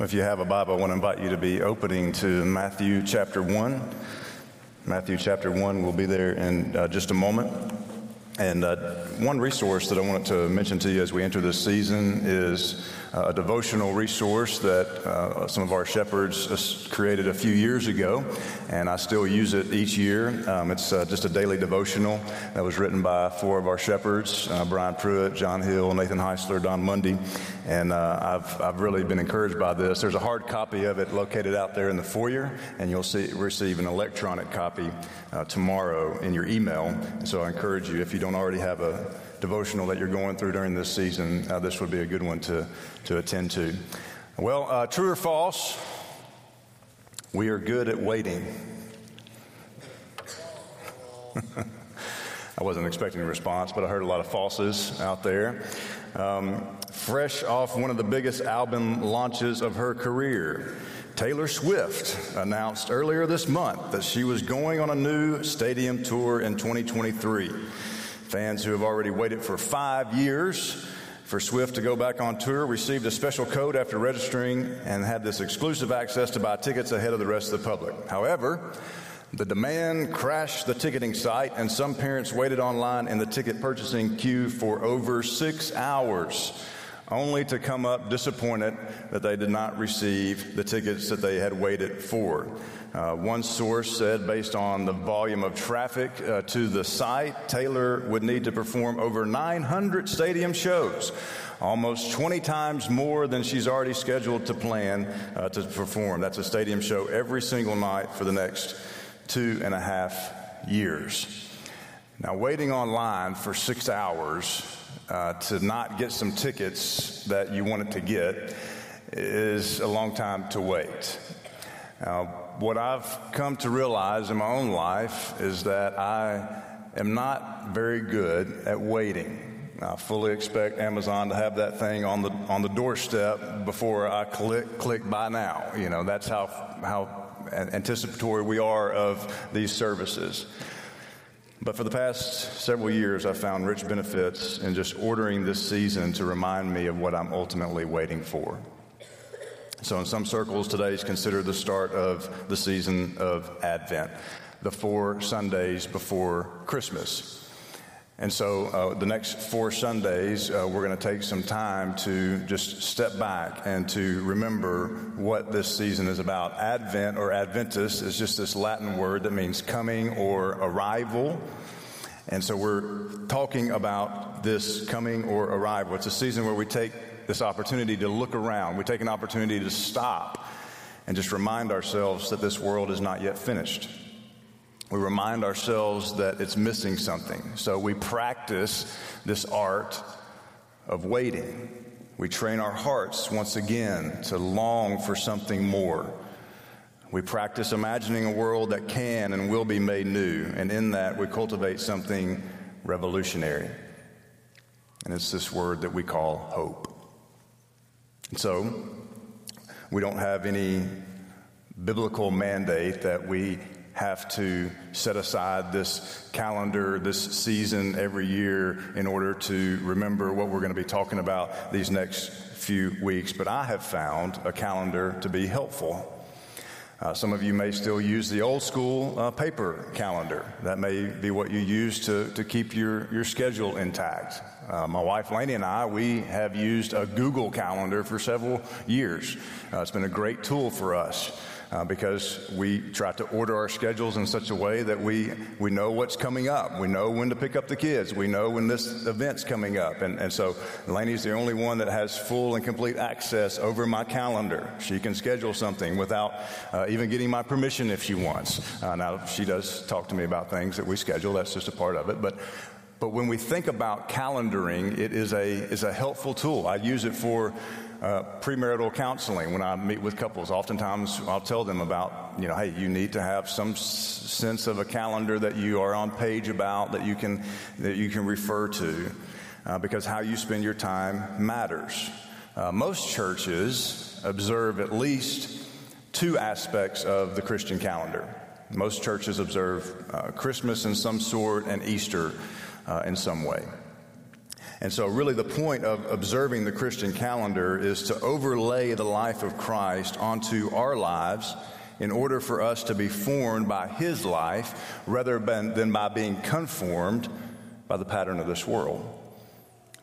If you have a Bible, I want to invite you to be opening to Matthew chapter 1. Matthew chapter 1 will be there in uh, just a moment. And uh, one resource that I wanted to mention to you as we enter this season is uh, a devotional resource that uh, some of our shepherds created a few years ago, and I still use it each year. Um, it's uh, just a daily devotional that was written by four of our shepherds uh, Brian Pruitt, John Hill, Nathan Heisler, Don Mundy. And uh, I've, I've really been encouraged by this. There's a hard copy of it located out there in the foyer, and you'll see, receive an electronic copy uh, tomorrow in your email. So I encourage you, if you don't already have a devotional that you're going through during this season, uh, this would be a good one to, to attend to. Well, uh, true or false, we are good at waiting. I wasn't expecting a response, but I heard a lot of falses out there. Um, fresh off one of the biggest album launches of her career, Taylor Swift announced earlier this month that she was going on a new stadium tour in 2023. Fans who have already waited for five years for Swift to go back on tour received a special code after registering and had this exclusive access to buy tickets ahead of the rest of the public. However, the demand crashed the ticketing site, and some parents waited online in the ticket purchasing queue for over six hours, only to come up disappointed that they did not receive the tickets that they had waited for. Uh, one source said, based on the volume of traffic uh, to the site, Taylor would need to perform over 900 stadium shows, almost 20 times more than she's already scheduled to plan uh, to perform. That's a stadium show every single night for the next two and a half years. Now, waiting online for six hours uh, to not get some tickets that you wanted to get is a long time to wait. Now, what I've come to realize in my own life is that I am not very good at waiting. I fully expect Amazon to have that thing on the on the doorstep before I click click buy now. You know, that's how how anticipatory we are of these services. But for the past several years, I've found rich benefits in just ordering this season to remind me of what I'm ultimately waiting for. So, in some circles, today is considered the start of the season of Advent, the four Sundays before Christmas. And so, uh, the next four Sundays, uh, we're going to take some time to just step back and to remember what this season is about. Advent or Adventus is just this Latin word that means coming or arrival. And so, we're talking about this coming or arrival. It's a season where we take this opportunity to look around, we take an opportunity to stop and just remind ourselves that this world is not yet finished we remind ourselves that it's missing something. So we practice this art of waiting. We train our hearts once again to long for something more. We practice imagining a world that can and will be made new, and in that we cultivate something revolutionary. And it's this word that we call hope. So, we don't have any biblical mandate that we have to set aside this calendar, this season every year in order to remember what we're going to be talking about these next few weeks. But I have found a calendar to be helpful. Uh, some of you may still use the old school uh, paper calendar. That may be what you use to, to keep your, your schedule intact. Uh, my wife Laney and I, we have used a Google calendar for several years. Uh, it's been a great tool for us uh, because we try to order our schedules in such a way that we, we know what's coming up. We know when to pick up the kids. We know when this event's coming up. And, and so Laney's the only one that has full and complete access over my calendar. She can schedule something without uh, even getting my permission if she wants. Uh, now, she does talk to me about things that we schedule. That's just a part of it. But but when we think about calendaring, it is a, is a helpful tool. I use it for uh, premarital counseling when I meet with couples. Oftentimes, I'll tell them about, you know, hey, you need to have some s- sense of a calendar that you are on page about that you can that you can refer to, uh, because how you spend your time matters. Uh, most churches observe at least two aspects of the Christian calendar. Most churches observe uh, Christmas in some sort and Easter uh, in some way. And so, really, the point of observing the Christian calendar is to overlay the life of Christ onto our lives in order for us to be formed by his life rather than by being conformed by the pattern of this world.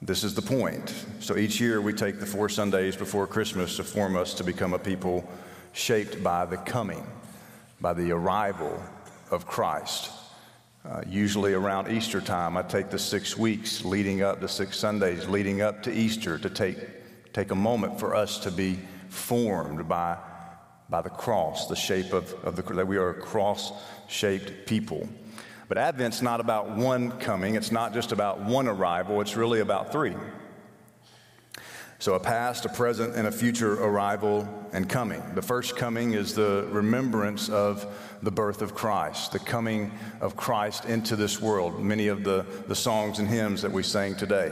This is the point. So each year we take the four Sundays before Christmas to form us to become a people shaped by the coming, by the arrival of Christ. Uh, usually around Easter time, I take the six weeks leading up, the six Sundays leading up to Easter to take, take a moment for us to be formed by, by the cross, the shape of, of the, that we are a cross shaped people. But Advent's not about one coming, it's not just about one arrival, it's really about three. So, a past, a present, and a future arrival and coming. The first coming is the remembrance of the birth of Christ, the coming of Christ into this world. Many of the, the songs and hymns that we sang today.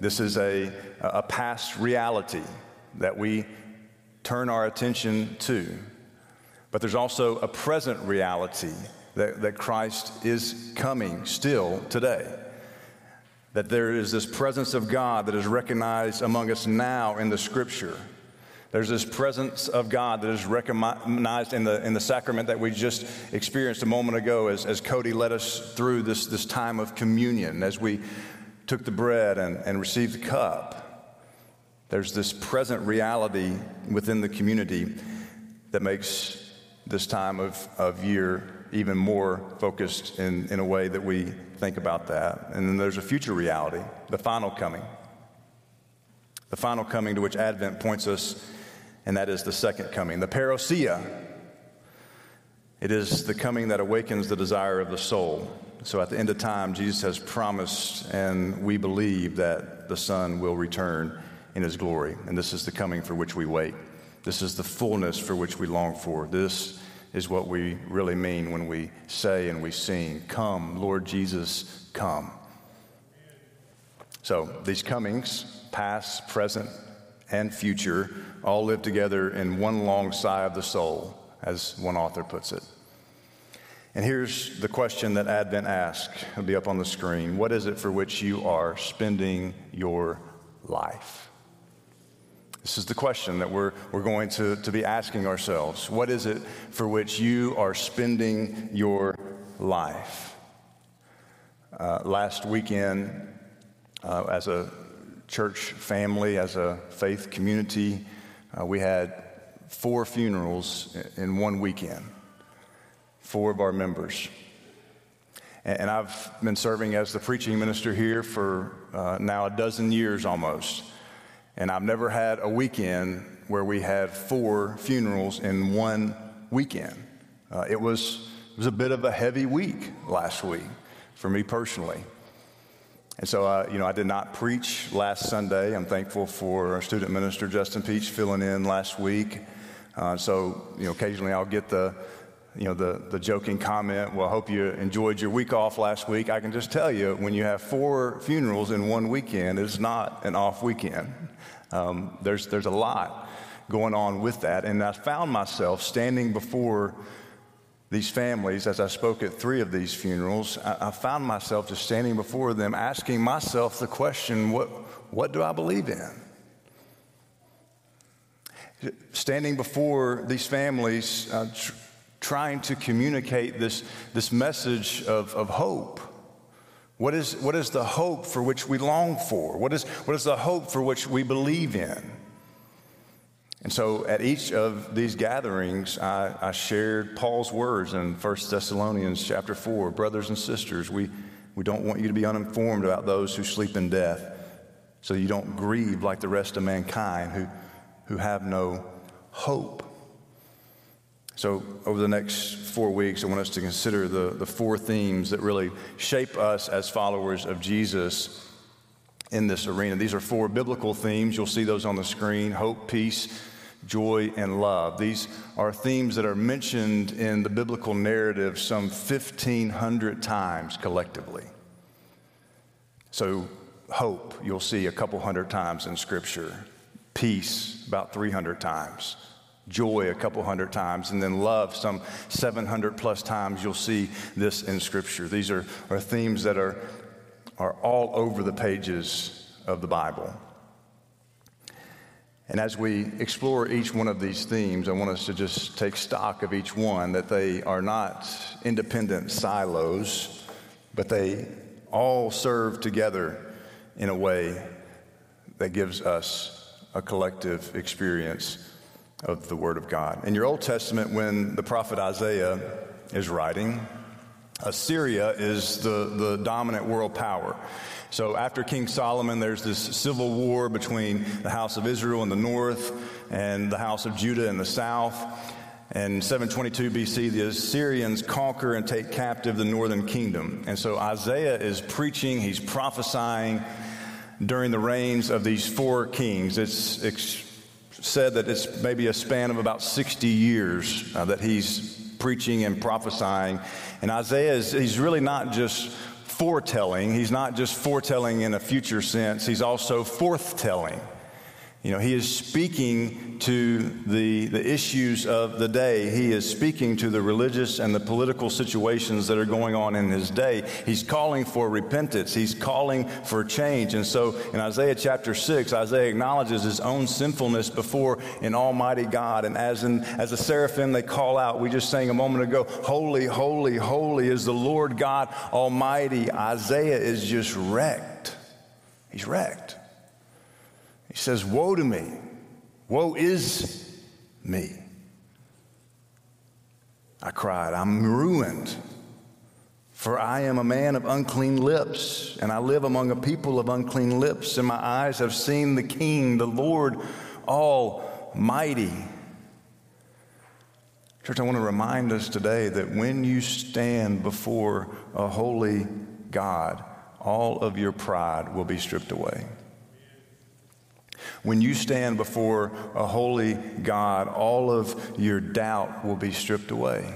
This is a, a past reality that we turn our attention to. But there's also a present reality that, that Christ is coming still today. That there is this presence of God that is recognized among us now in the scripture. There's this presence of God that is recognized in the, in the sacrament that we just experienced a moment ago as, as Cody led us through this, this time of communion, as we took the bread and, and received the cup. There's this present reality within the community that makes this time of, of year even more focused in, in a way that we think about that. And then there's a future reality, the final coming. The final coming to which Advent points us, and that is the second coming, the parousia. It is the coming that awakens the desire of the soul. So at the end of time, Jesus has promised, and we believe that the Son will return in his glory. And this is the coming for which we wait. This is the fullness for which we long for. This is what we really mean when we say and we sing, Come, Lord Jesus, come. So these comings, past, present, and future, all live together in one long sigh of the soul, as one author puts it. And here's the question that Advent asks. It'll be up on the screen. What is it for which you are spending your life? This is the question that we're, we're going to, to be asking ourselves. What is it for which you are spending your life? Uh, last weekend, uh, as a church family, as a faith community, uh, we had four funerals in one weekend, four of our members. And, I've been serving as the preaching minister here for uh, now a dozen years almost. And I've never had a weekend where we had four funerals in one weekend. Uh, it, was, it was a bit of a heavy week last week for me personally. And so, uh, you know, I did not preach last Sunday. I'm thankful for our student minister, Justin Peach, filling in last week. Uh, so, you know, occasionally I'll get the, you know, the, the joking comment, well, I hope you enjoyed your week off last week. I can just tell you, when you have four funerals in one weekend, it's not an off weekend. Um, there's, there's a lot going on with that. And I found myself standing before these families as I spoke at three of these funerals. I, I found myself just standing before them asking myself the question what, what do I believe in? Standing before these families, uh, tr- trying to communicate this, this message of, of hope what is, what is the hope for which we long for? What is, what is the hope for which we believe in? And so at each of these gatherings, I, I shared Paul's words in 1 Thessalonians chapter 4 Brothers and sisters, we, we don't want you to be uninformed about those who sleep in death, so you don't grieve like the rest of mankind who, who have no hope. So, over the next four weeks, I want us to consider the, the four themes that really shape us as followers of Jesus in this arena. These are four biblical themes. You'll see those on the screen hope, peace, joy, and love. These are themes that are mentioned in the biblical narrative some 1,500 times collectively. So, hope, you'll see a couple hundred times in Scripture, peace, about 300 times joy a couple hundred times, and then love some 700 plus times. You'll see this in Scripture. These are, are themes that are, are all over the pages of the Bible. And as we explore each one of these themes, I want us to just take stock of each one that they are not independent silos, but they all serve together in a way that gives us a collective experience of the Word of God. In your Old Testament, when the prophet Isaiah is writing, Assyria is the, the dominant world power. So after King Solomon, there's this civil war between the house of Israel in the north and the house of Judah in the south. And 722 BC, the Assyrians conquer and take captive the northern kingdom. And so Isaiah is preaching, he's prophesying during the reigns of these four kings. It's, it's said that it's maybe a span of about 60 years uh, that he's preaching and prophesying. And Isaiah is he's really not just foretelling. He's not just foretelling in a future sense, he's also forthtelling. You know, he is speaking to the, the issues of the day. He is speaking to the religious and the political situations that are going on in his day. He's calling for repentance. He's calling for change. And so in Isaiah chapter 6, Isaiah acknowledges his own sinfulness before an almighty God. And as, in, as a seraphim, they call out, we just sang a moment ago, Holy, holy, holy is the Lord God Almighty. Isaiah is just wrecked. He's wrecked. He says, Woe to me! Woe is me! I cried, I'm ruined, for I am a man of unclean lips, and I live among a people of unclean lips, and my eyes have seen the King, the Lord Almighty. Church, I want to remind us today that when you stand before a holy God, all of your pride will be stripped away. When you stand before a holy God, all of your doubt will be stripped away.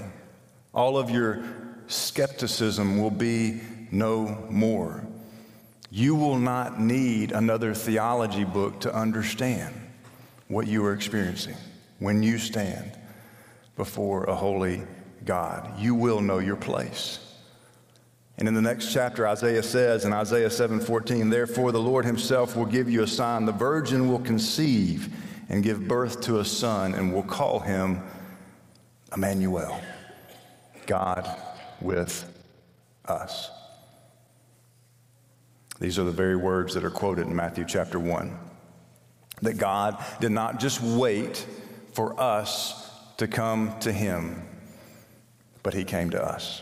All of your skepticism will be no more. You will not need another theology book to understand what you are experiencing when you stand before a holy God. You will know your place. And in the next chapter, Isaiah says in Isaiah 7:14, "Therefore the Lord himself will give you a sign: the virgin will conceive and give birth to a son, and will call him Emmanuel, God with us." These are the very words that are quoted in Matthew chapter 1. That God did not just wait for us to come to him, but he came to us.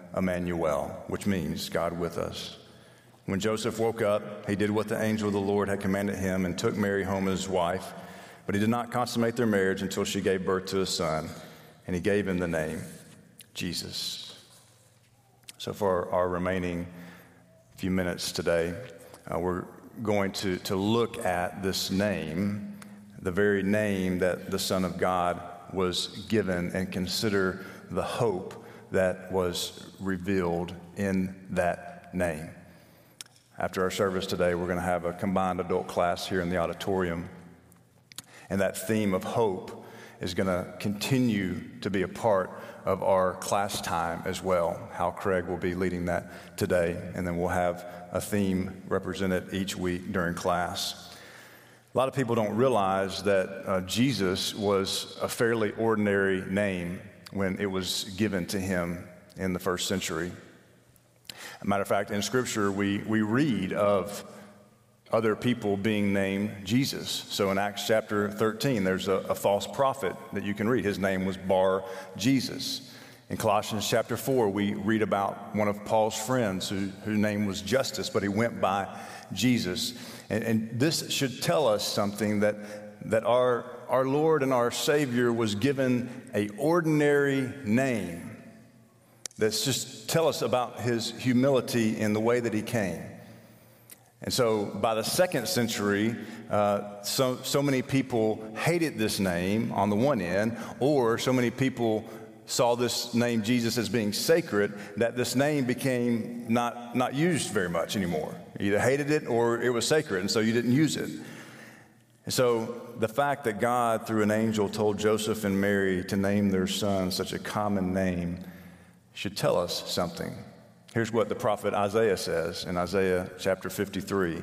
Emmanuel, which means God with us. When Joseph woke up, he did what the angel of the Lord had commanded him and took Mary home as his wife. But he did not consummate their marriage until she gave birth to a son, and he gave him the name Jesus. So, for our remaining few minutes today, uh, we're going to, to look at this name, the very name that the Son of God was given, and consider the hope that was revealed in that name. After our service today, we're going to have a combined adult class here in the auditorium. And that theme of hope is going to continue to be a part of our class time as well. Hal Craig will be leading that today, and then we'll have a theme represented each week during class. A lot of people don't realize that uh, Jesus was a fairly ordinary name when it was given to him in the first century. a matter of fact, in Scripture, we, we read of other people being named Jesus. So in Acts chapter 13, there's a, a false prophet that you can read. His name was Bar Jesus. In Colossians chapter 4, we read about one of Paul's friends who, whose name was Justus, but he went by Jesus. And, and this should tell us something that, that our, our Lord and our Savior was given a ordinary name that's just tell us about his humility in the way that he came. And so by the second century, uh, so, so many people hated this name on the one end, or so many people saw this name Jesus as being sacred that this name became not, not used very much anymore. You either hated it or it was sacred, and so you didn't use it. And so the fact that God, through an angel, told Joseph and Mary to name their son such a common name should tell us something. Here's what the prophet Isaiah says in Isaiah chapter 53. He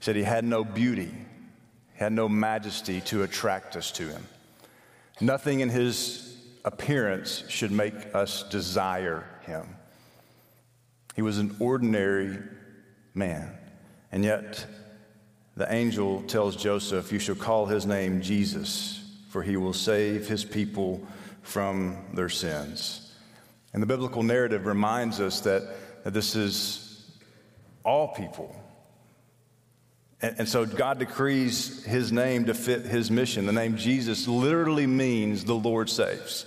said, He had no beauty, had no majesty to attract us to him. Nothing in his appearance should make us desire him. He was an ordinary man, and yet the angel tells Joseph, You shall call his name Jesus, for he will save his people from their sins. And the biblical narrative reminds us that, that this is all people. And, and so God decrees his name to fit his mission. The name Jesus literally means the Lord saves.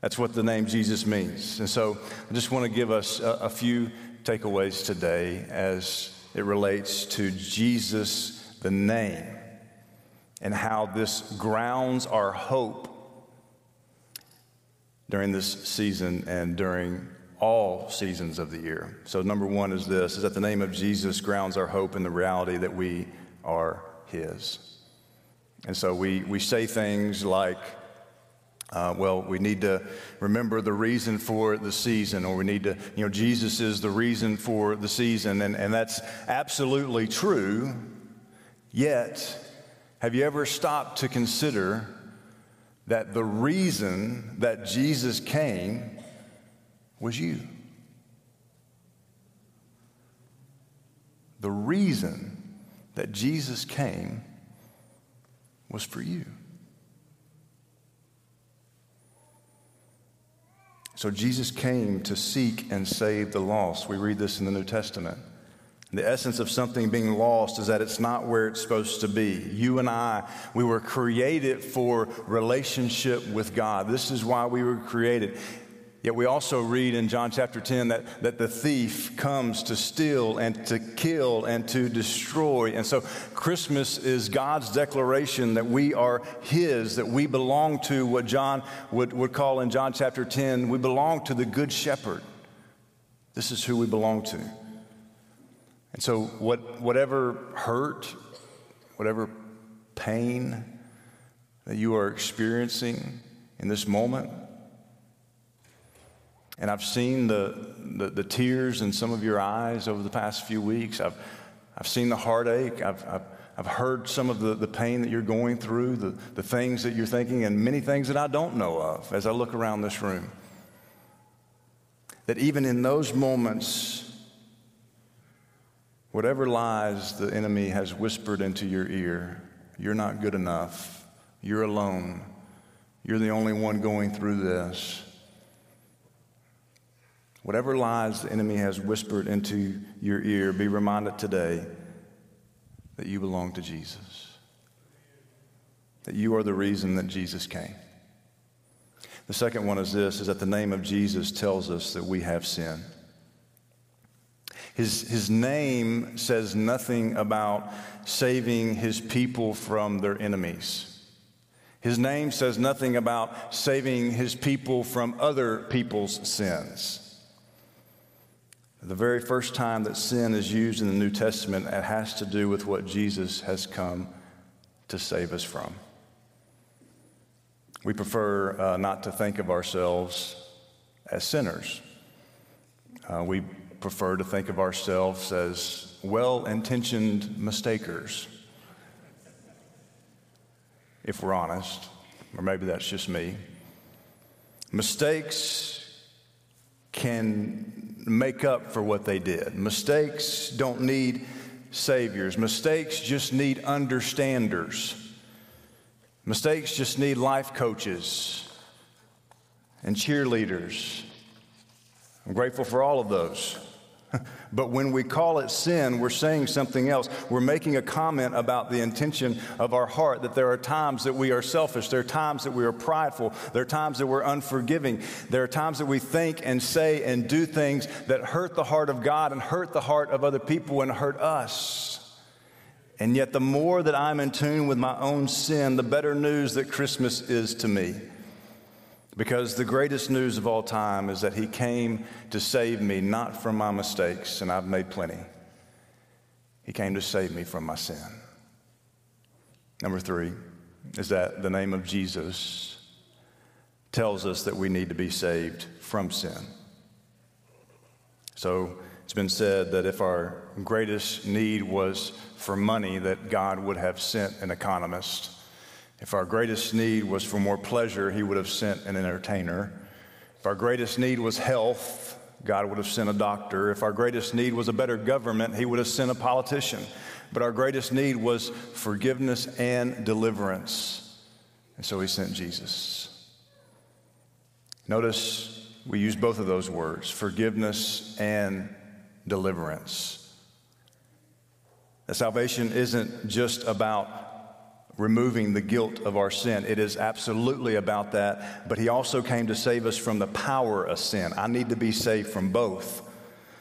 That's what the name Jesus means. And so I just want to give us a, a few takeaways today as it relates to Jesus, the name, and how this grounds our hope during this season and during all seasons of the year. So number 1 is this is that the name of Jesus grounds our hope in the reality that we are his. And so we we say things like uh, well, we need to remember the reason for the season, or we need to, you know, Jesus is the reason for the season, and, and that's absolutely true. Yet, have you ever stopped to consider that the reason that Jesus came was you? The reason that Jesus came was for you. So Jesus came to seek and save the lost. We read this in the New Testament. The essence of something being lost is that it's not where it's supposed to be. You and I, we were created for relationship with God. This is why we were created. Yet we also read in John chapter 10 that, that the thief comes to steal and to kill and to destroy. And so Christmas is God's declaration that we are His, that we belong to what John would, would call in John chapter 10 we belong to the Good Shepherd. This is who we belong to. And so, what, whatever hurt, whatever pain that you are experiencing in this moment, and I've seen the, the, the, tears in some of your eyes over the past few weeks. I've, I've seen the heartache. I've, I've, I've heard some of the, the pain that you're going through, the, the things that you're thinking, and many things that I don't know of as I look around this room. That even in those moments, whatever lies the enemy has whispered into your ear, you're not good enough, you're alone, you're the only one going through this Whatever lies the enemy has whispered into your ear, be reminded today that you belong to Jesus, that you are the reason that Jesus came. The second one is this is that the name of Jesus tells us that we have sin. His, his name says nothing about saving his people from their enemies. His name says nothing about saving his people from other people's sins. The very first time that sin is used in the New Testament, it has to do with what Jesus has come to save us from. We prefer uh, not to think of ourselves as sinners. Uh, we prefer to think of ourselves as well intentioned mistakers, if we're honest, or maybe that's just me. Mistakes can make up for what they did. Mistakes don't need saviors, mistakes just need understanders. Mistakes just need life coaches. and cheerleaders. I'm grateful for all of those. But when we call it sin, we're saying something else. We're making a comment about the intention of our heart that there are times that we are selfish. There are times that we are prideful. There are times that we're unforgiving. There are times that we think and say and do things that hurt the heart of God and hurt the heart of other people and hurt us. And yet, the more that I'm in tune with my own sin, the better news that Christmas is to me. Because the greatest news of all time is that he came to save me, not from my mistakes, and I've made plenty. He came to save me from my sin. Number three is that the name of Jesus tells us that we need to be saved from sin. So it's been said that if our greatest need was for money, that God would have sent an economist. If our greatest need was for more pleasure, He would have sent an entertainer. If our greatest need was health, God would have sent a doctor. If our greatest need was a better government, He would have sent a politician. But our greatest need was forgiveness and deliverance. And so He sent Jesus. Notice we use both of those words forgiveness and deliverance. That salvation isn't just about removing the guilt of our sin. It is absolutely about that. But he also came to save us from the power of sin. I need to be saved from both.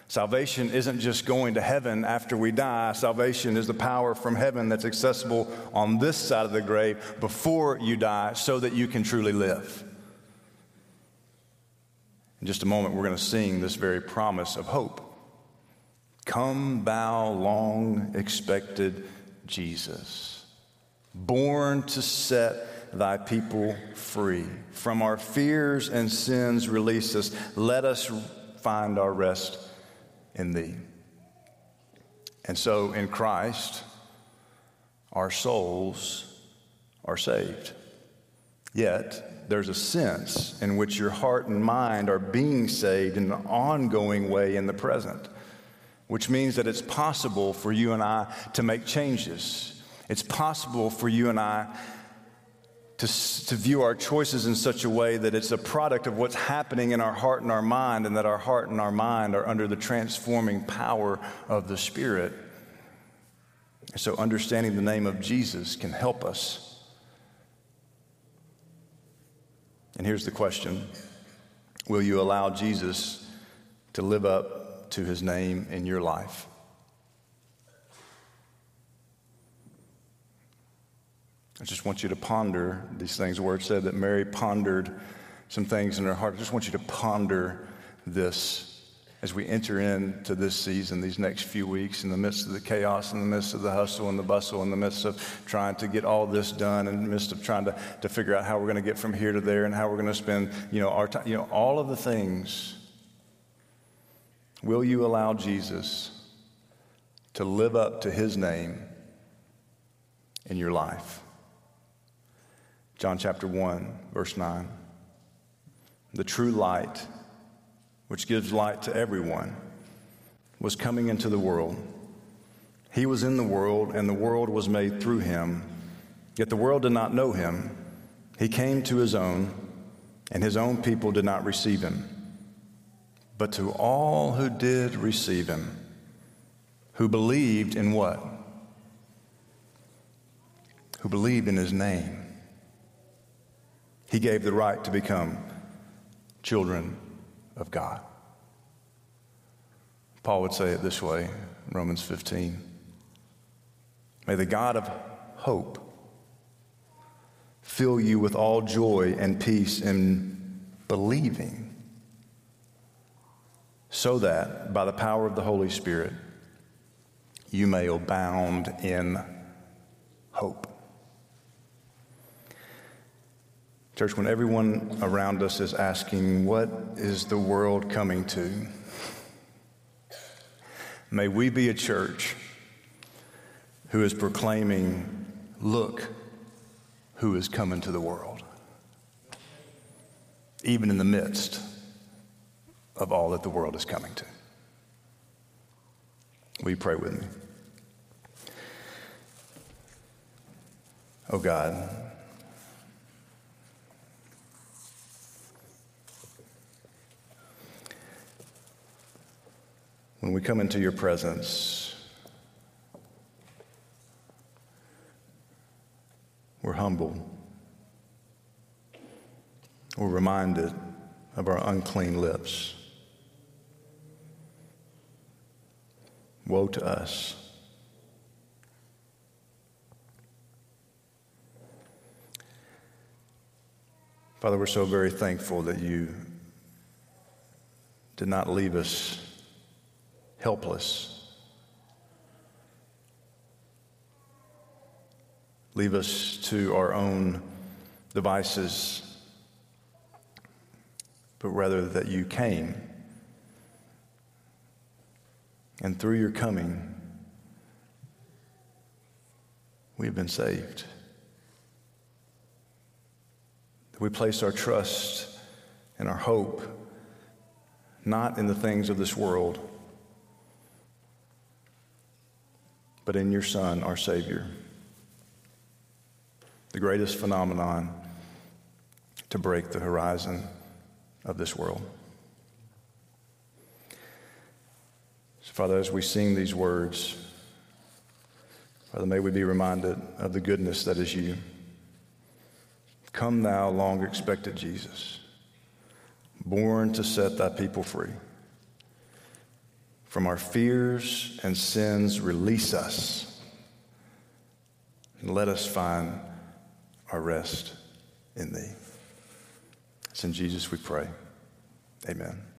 Salvation isn't just going to heaven after we die. Salvation is the power from heaven that's accessible on this side of the grave before you die so that you can truly live. In just a moment, we're going to sing this very promise of hope. Come, thou long expected Jesus born to set thy people free. From our fears and sins, release us. Let us find our rest in thee. And so in Christ, our souls are saved. Yet, there's a sense in which your heart and mind are being saved in an ongoing way in the present, which means that it's possible for you and I to make changes it's possible for you and I to, to view our choices in such a way that it's a product of what's happening in our heart and our mind, and that our heart and our mind are under the transforming power of the Spirit. So, understanding the name of Jesus can help us. And here's the question Will you allow Jesus to live up to his name in your life? I just want you to ponder these things. The word said that Mary pondered some things in her heart. I just want you to ponder this as we enter into this season, these next few weeks, in the midst of the chaos, in the midst of the hustle and the bustle, in the midst of trying to get all this done, in the midst of trying to, to figure out how we're going to get from here to there and how we're going to spend, you know, our time, you know, all of the things. Will you allow Jesus to live up to his name in your life? John chapter 1, verse 9. The true light, which gives light to everyone, was coming into the world. He was in the world, and the world was made through him. Yet the world did not know him. He came to his own, and his own people did not receive him. But to all who did receive him, who believed in what? Who believed in his name he gave the right to become children of God. Paul would say it this way Romans 15. May the God of hope fill you with all joy and peace in believing, so that by the power of the Holy Spirit you may abound in hope. Church, when everyone around us is asking, What is the world coming to? May we be a church who is proclaiming, Look who is coming to the world, even in the midst of all that the world is coming to. Will you pray with me? Oh God, when we come into your presence, we're humbled. We're reminded of our unclean lips. Woe to us. Father, we're so very thankful that you did not leave us helpless. Leave us to our own devices, but rather that you came. And through your coming, we have been saved. We place our trust and our hope not in the things of this world, but in your Son, our Savior, the greatest phenomenon to break the horizon of this world. So, Father, as we sing these words, Father, may we be reminded of the goodness that is you. Come, thou long expected Jesus born to set thy people free. From our fears and sins, release us and let us find our rest in thee. It's in Jesus we pray. Amen.